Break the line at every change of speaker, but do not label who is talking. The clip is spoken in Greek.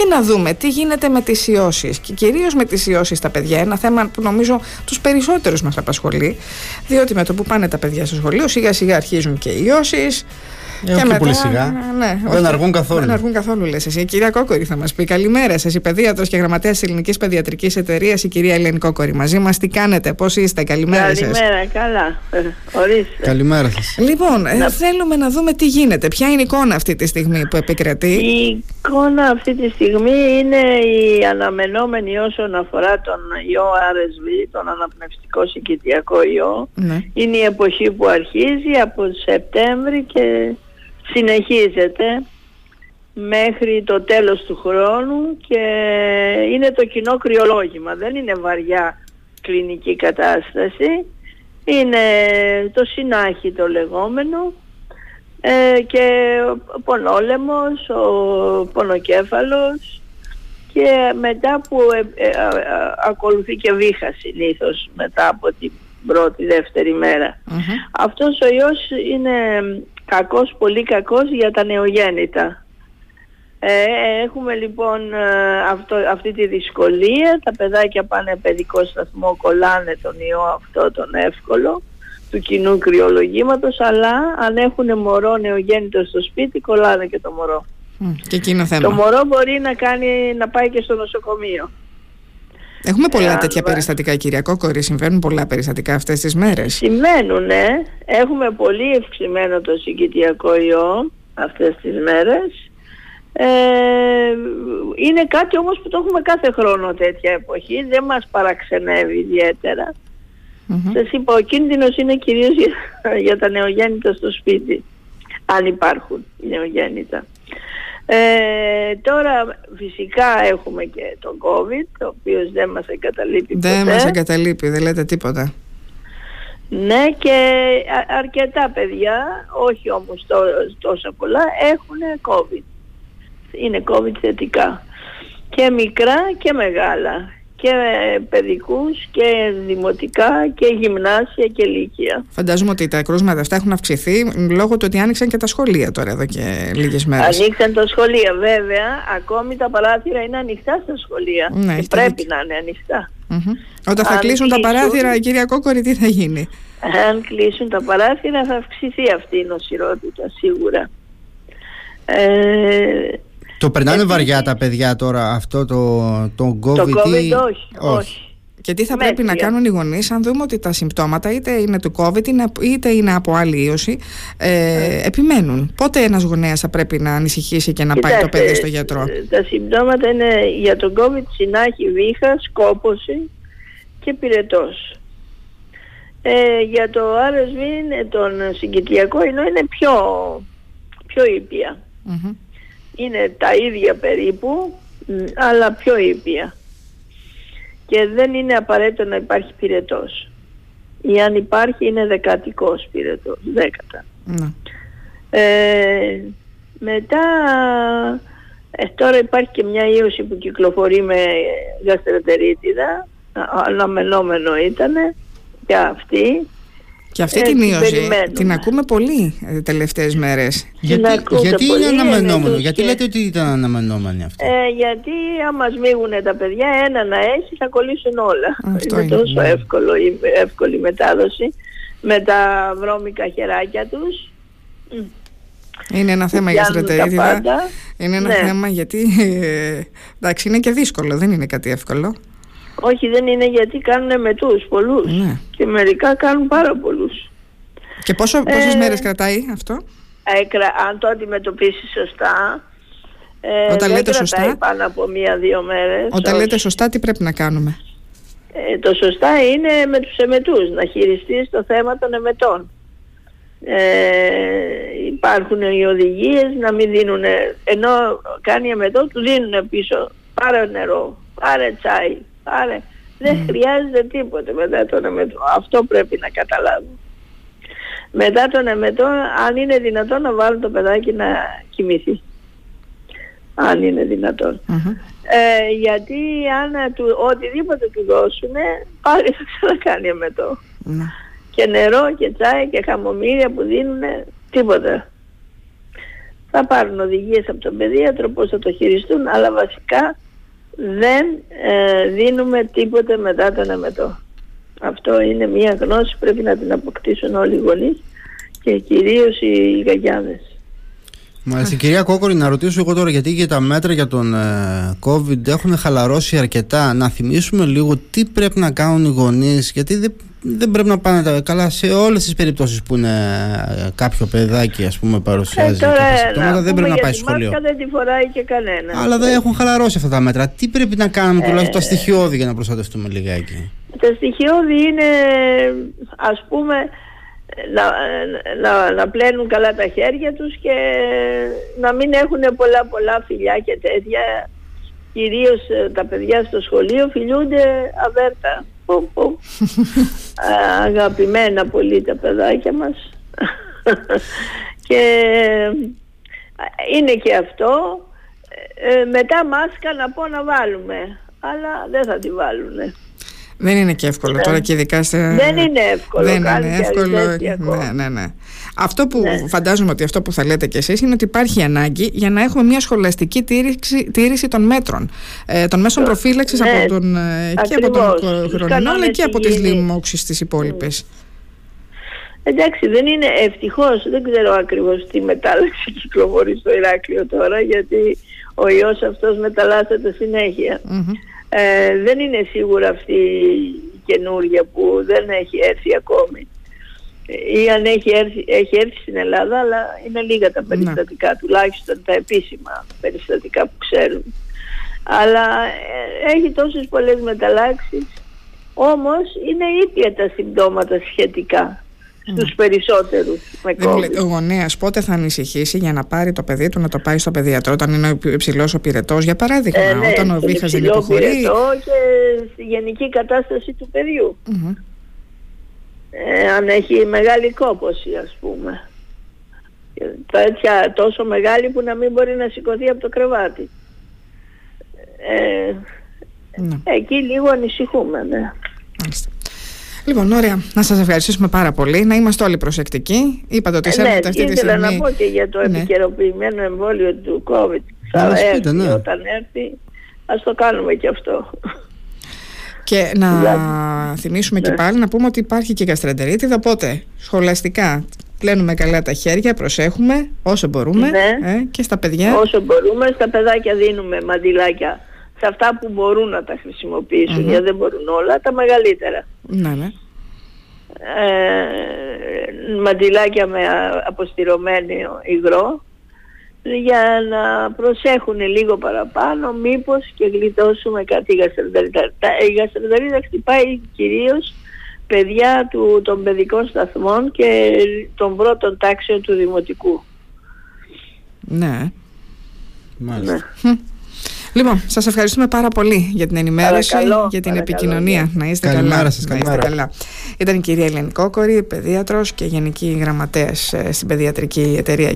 και να δούμε τι γίνεται με τις ιώσεις. Και κυρίως με τις ιώσεις στα παιδιά, ένα θέμα που νομίζω τους περισσότερους μας απασχολεί, διότι με το που πάνε τα παιδιά στο σχολείο σιγά σιγά αρχίζουν και οι ιώσεις,
ε, και μετά, πολύ σιγά.
Ναι,
δεν αργούν καθόλου.
Δεν αργούν καθόλου, λες εσύ. Η κυρία Κόκορη θα μας πει. Καλημέρα σας, η παιδίατρος και γραμματέας της Ελληνικής Παιδιατρικής Εταιρείας, η κυρία Ελένη Κόκορη. Μαζί μας τι κάνετε, πώς είστε, καλημέρα σας.
Καλημέρα, καλά. Ορίστε.
Καλημέρα σας.
Λοιπόν, ε, να... θέλουμε να δούμε τι γίνεται. Ποια είναι η εικόνα αυτή τη στιγμή που επικρατεί;
Η εικόνα αυτή τη στιγμή είναι η αναμενόμενη όσον αφορά τον ιό RSV, τον αναπνευστικό συγκητιακό ιό. Ναι. Είναι η εποχή που αρχίζει από Σεπτέμβρη και συνεχίζεται μέχρι το τέλος του χρόνου και είναι το κοινό κρυολόγημα. Δεν είναι βαριά κλινική κατάσταση. Είναι το συνάχη το λεγόμενο ε, και ο πονόλεμος, ο πονοκέφαλος και μετά που ε, ε, ακολουθεί και βήχα συνήθως μετά από την πρώτη δεύτερη Αυτός ο ιός είναι κακός, πολύ κακός για τα νεογέννητα. Ε, έχουμε λοιπόν ε, αυτό, αυτή τη δυσκολία, τα παιδάκια πάνε παιδικό σταθμό, κολλάνε τον ιό αυτό τον εύκολο του κοινού κρυολογήματος, αλλά αν έχουν μωρό νεογέννητο στο σπίτι, κολλάνε και το μωρό.
και εκείνο θέμα.
Το μωρό μπορεί να, κάνει, να πάει και στο νοσοκομείο.
Έχουμε πολλά τέτοια περιστατικά, κυρία Κόκορη. Συμβαίνουν πολλά περιστατικά αυτές τις μέρες.
Συμβαίνουν, ναι. Έχουμε πολύ ευξημένο το συγκητιακό ιό αυτές τις μέρες. Ε, είναι κάτι όμως που το έχουμε κάθε χρόνο τέτοια εποχή, δεν μας παραξενεύει ιδιαίτερα. Mm-hmm. Σας είπα, ο κίνδυνος είναι κυρίως για, για τα νεογέννητα στο σπίτι, αν υπάρχουν νεογέννητα. Ε, τώρα φυσικά έχουμε και τον COVID, ο οποίος δεν μας εγκαταλείπει
δεν ποτέ.
Δεν
μας εγκαταλείπει, δεν λέτε τίποτα.
Ναι και αρκετά παιδιά, όχι όμως τόσα πολλά, έχουν COVID. Είναι COVID θετικά. Και μικρά και μεγάλα και παιδικούς και δημοτικά και γυμνάσια και λύκεια.
Φαντάζομαι ότι τα κρούσματα αυτά έχουν αυξηθεί λόγω του ότι άνοιξαν και τα σχολεία τώρα εδώ και λίγες μέρες.
Ανοίξαν τα σχολεία βέβαια, ακόμη τα παράθυρα είναι ανοιχτά στα σχολεία ναι, και πρέπει να είναι ανοιχτά.
Όταν θα κλείσουν, τα παράθυρα, κυρία Κόκορη, τι θα γίνει;
Αν κλείσουν τα παράθυρα θα αυξηθεί αυτή η νοσηρότητα σίγουρα.
Ε, το περνάνε βαριά τα παιδιά τώρα αυτό το, το COVID. Το
COVID όχι, όχι.
Και τι θα πρέπει να κάνουν οι γονείς, αν δούμε ότι τα συμπτώματα είτε είναι του COVID είτε είναι από άλλη ίωση, ε, ε. επιμένουν. Πότε ένας γονέας θα πρέπει να ανησυχήσει και να πάει το παιδί στο γιατρό; Ε,
τα συμπτώματα είναι για τον COVID συνάχη βήχα, σκόπωση και πυρετός. Ε, για το RSV, τον συγκητιακό είναι πιο, πιο ήπια είναι τα ίδια περίπου, αλλά πιο ήπια. Και δεν είναι απαραίτητο να υπάρχει πυρετός. Ή αν υπάρχει είναι δεκατικός πυρετός, δέκατα. Ναι. Ε, μετά, ε, τώρα υπάρχει και μια ίωση που κυκλοφορεί με γαστρετερίτιδα, αναμενόμενο ήτανε για αυτή
και αυτή την μείωση την ακούμε πολύ ε, τελευταίες μέρες.
Γιατί, γιατί είναι αναμενόμενο, γιατί λέτε ότι ήταν αναμενόμενη αυτή;
Ε, γιατί άμα σμίγουν τα παιδιά ένα να έχει θα κολλήσουν όλα. είναι, τόσο εύκολο, εύκολη μετάδοση με τα βρώμικα χεράκια τους.
Είναι ένα θέμα για στρατεύτητα. Είναι ένα ναι. θέμα γιατί ε, εντάξει είναι και δύσκολο, δεν είναι κάτι εύκολο.
Όχι δεν είναι γιατί κάνουν μετούς πολλούς ναι. και μερικά κάνουν πάρα πολλούς.
Και πόσο, πόσες ε, μέρες κρατάει αυτό;
Ε, αν το αντιμετωπίσεις σωστά
ε, Όταν λέτε σωστά
πάνω από μία-δύο μέρες
Όταν λέτε σωστά τι πρέπει να κάνουμε
ε, Το σωστά είναι με τους εμετούς Να χειριστείς το θέμα των εμετών ε, Υπάρχουν οι οδηγίες Να μην δίνουν Ενώ κάνει εμετό του δίνουν πίσω Πάρε νερό, πάρε τσάι Άρα δεν mm. χρειάζεται τίποτε μετά τον εμετό. Αυτό πρέπει να καταλάβουμε. Μετά τον εμετό, αν είναι δυνατόν να βάλουν το παιδάκι να κοιμηθεί. Αν είναι Ε, γιατί αν του, οτιδήποτε του δώσουν, πάλι θα ξανακάνει εμετό. Mm. Και νερό και τσάι και χαμομήλια που δίνουν, τίποτα. θα πάρουν οδηγίες από τον παιδίατρο πώς θα το χειριστούν, αλλά βασικά δεν ε, δίνουμε τίποτε μετά τον εμετό. Αυτό είναι μια γνώση που πρέπει να την αποκτήσουν όλοι οι γονείς και κυρίως οι γαγιάδες.
Μάλιστα, κυρία Κόκορη, να ρωτήσω εγώ τώρα γιατί και τα μέτρα για τον ε, COVID έχουν χαλαρώσει αρκετά. Να θυμίσουμε λίγο τι πρέπει να κάνουν οι γονείς, γιατί δεν, δεν πρέπει να πάνε τα καλά σε όλες τις περιπτώσεις που είναι ε, κάποιο παιδάκι ας πούμε παρουσιάζει
ε, τώρα, συμπτώματα, δεν πρέπει να πάει σχολείο. δεν τη φοράει και κανένα.
Αλλά δεν έχουν χαλαρώσει αυτά τα μέτρα. Τι πρέπει να κάνουμε ε, τουλάχιστον τα στοιχειώδη για να προστατευτούμε λιγάκι;
Τα στοιχειώδη είναι ας πούμε να, να, να πλένουν καλά τα χέρια τους και να μην έχουν πολλά πολλά φιλιά και τέτοια. Κυρίως ε, τα παιδιά στο σχολείο φιλιούνται αβέρτα. Αγαπημένα πολύ τα παιδάκια μας. και είναι και αυτό. Ε, μετά μάσκα να πω να βάλουμε. Αλλά δεν θα τη βάλουν.
Δεν είναι και εύκολο ναι. τώρα και ειδικά σε...
Δεν είναι εύκολο.
Δεν είναι εύκολο. Ναι, ναι, ναι. Αυτό που ναι. φαντάζομαι ότι αυτό που θα λέτε κι εσείς είναι ότι υπάρχει ανάγκη για να έχουμε μια σχολαστική τήρηση, τήρηση των μέτρων. Ε, των μέσων προφύλαξης από ναι, τον, ε, και από τον χρονινό αλλά και από τις λοιμώξεις τις υπόλοιπες.
Εντάξει, δεν είναι ευτυχώς, δεν ξέρω ακριβώς τι μετάλλαξη κυκλοφορεί στο Ηράκλειο τώρα, γιατί ο ιός αυτός μεταλλάσσεται συνέχεια. Ε, δεν είναι σίγουρα αυτή η καινούργια που δεν έχει έρθει ακόμη. Ή αν έχει έρθει, έχει έρθει στην Ελλάδα αλλά είναι λίγα τα ναι. περιστατικά τουλάχιστον τα επίσημα περιστατικά που ξέρουν. Αλλά ε, έχει τόσες πολλές μεταλλάξεις όμως είναι ήπια τα συμπτώματα σχετικά στου mm. περισσότερους με COVID.
Ο γονέας πότε θα ανησυχήσει για να πάρει το παιδί του να το πάει στο παιδιατρό, όταν είναι υψηλός ο πυρετός, για παράδειγμα, ε, ναι, όταν ο βήχας δεν υποχωρεί.
και στη γενική κατάσταση του παιδιού. Ε, αν έχει μεγάλη κόπωση, ας πούμε. Τέτοια τόσο μεγάλη που να μην μπορεί να σηκωθεί από το κρεβάτι. Ε, ναι. Εκεί λίγο ανησυχούμε, ναι.
Λοιπόν, ωραία. Να σας ευχαριστήσουμε πάρα πολύ. Να είμαστε όλοι προσεκτικοί. Είπατε ότι
ε, ναι, αυτή τη στιγμή. να πω και για το ναι. επικαιροποιημένο εμβόλιο του COVID. Θα έρθει ναι. όταν έρθει. Α το κάνουμε και αυτό.
Και να θυμίσουμε και ναι. πάλι να πούμε ότι υπάρχει και γαστρεντερίτιδα. Οπότε σχολαστικά πλένουμε καλά τα χέρια, προσέχουμε όσο μπορούμε ναι. ε, και στα παιδιά.
Όσο μπορούμε, στα παιδάκια δίνουμε μαντιλάκια σε αυτά που μπορούν να τα χρησιμοποιήσουν, γιατί δεν μπορούν όλα, τα μεγαλύτερα.
Ναι, ναι.
Ε, μαντιλάκια με αποστηρωμένο υγρό για να προσέχουν λίγο παραπάνω μήπως και γλιτώσουμε κάτι γαστρεντερίδα. Η γαστρεντερίδα χτυπάει κυρίως παιδιά του, των παιδικών σταθμών και των πρώτων τάξεων του δημοτικού.
Ναι. Μάλιστα. Ναι. Λοιπόν, σας ευχαριστούμε πάρα πολύ για την ενημέρωση, για την επικοινωνία. Ναι. Να είστε καλά.
Σας, να είστε καλά.
Ήταν η κυρία Ελένη Κόκορη, παιδίατρος και γενική γραμματέας ε, στην Παιδιατρική Εταιρεία